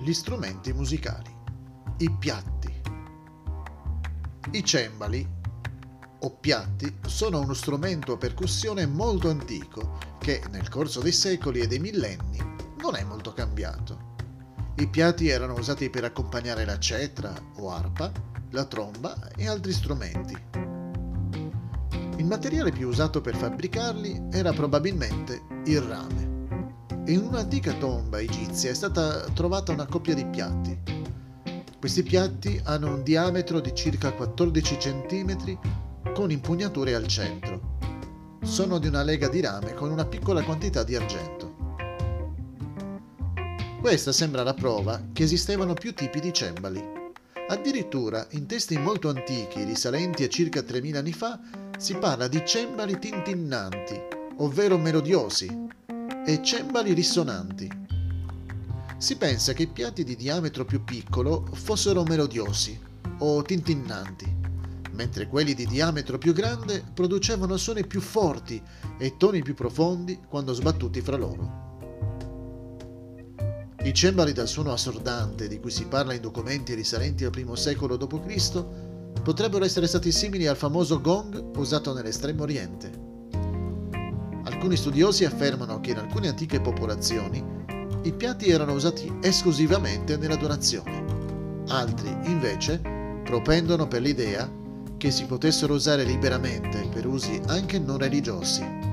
gli strumenti musicali, i piatti. I cembali o piatti sono uno strumento a percussione molto antico che nel corso dei secoli e dei millenni non è molto cambiato. I piatti erano usati per accompagnare la cetra o arpa, la tromba e altri strumenti. Il materiale più usato per fabbricarli era probabilmente il rame. In un'antica tomba egizia è stata trovata una coppia di piatti. Questi piatti hanno un diametro di circa 14 cm con impugnature al centro. Sono di una lega di rame con una piccola quantità di argento. Questa sembra la prova che esistevano più tipi di cembali. Addirittura in testi molto antichi, risalenti a circa 3000 anni fa, si parla di cembali tintinnanti, ovvero melodiosi, e cembali risonanti. Si pensa che i piatti di diametro più piccolo fossero melodiosi o tintinnanti, mentre quelli di diametro più grande producevano suoni più forti e toni più profondi quando sbattuti fra loro. I cembali dal suono assordante di cui si parla in documenti risalenti al I secolo d.C. potrebbero essere stati simili al famoso gong usato nell'estremo oriente. Alcuni studiosi affermano che in alcune antiche popolazioni i piatti erano usati esclusivamente nell'adorazione. Altri, invece, propendono per l'idea che si potessero usare liberamente per usi anche non religiosi.